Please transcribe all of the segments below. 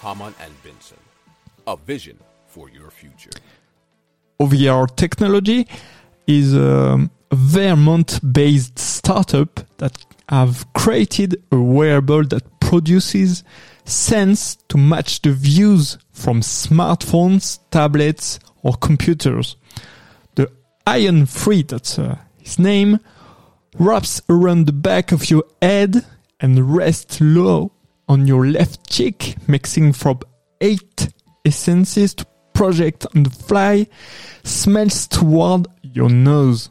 Hamann and Benson, a vision for your future. OVR Technology is a Vermont-based startup that have created a wearable that produces scents to match the views from smartphones, tablets, or computers. The Ion 3, that's uh, his name, wraps around the back of your head and rests low on your left cheek, mixing from eight essences to project on the fly, smells toward your nose.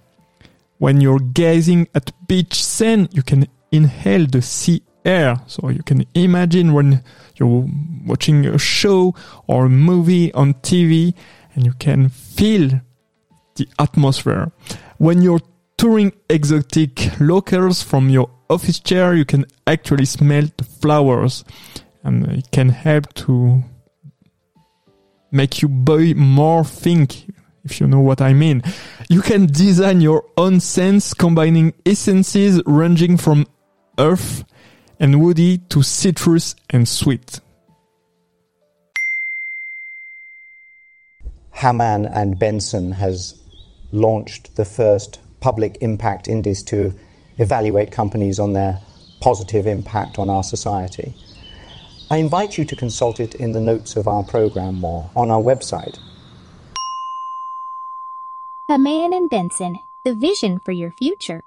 When you're gazing at beach sand, you can inhale the sea air. So you can imagine when you're watching a show or a movie on TV and you can feel the atmosphere. When you're touring exotic locals from your office chair, you can actually smell the flowers and it can help to make you buy more think if you know what I mean. You can design your own scents combining essences ranging from earth and woody to citrus and sweet. Hamann and Benson has launched the first public impact index to evaluate companies on their positive impact on our society. I invite you to consult it in the notes of our program or on our website. Hamann and Benson, the vision for your future.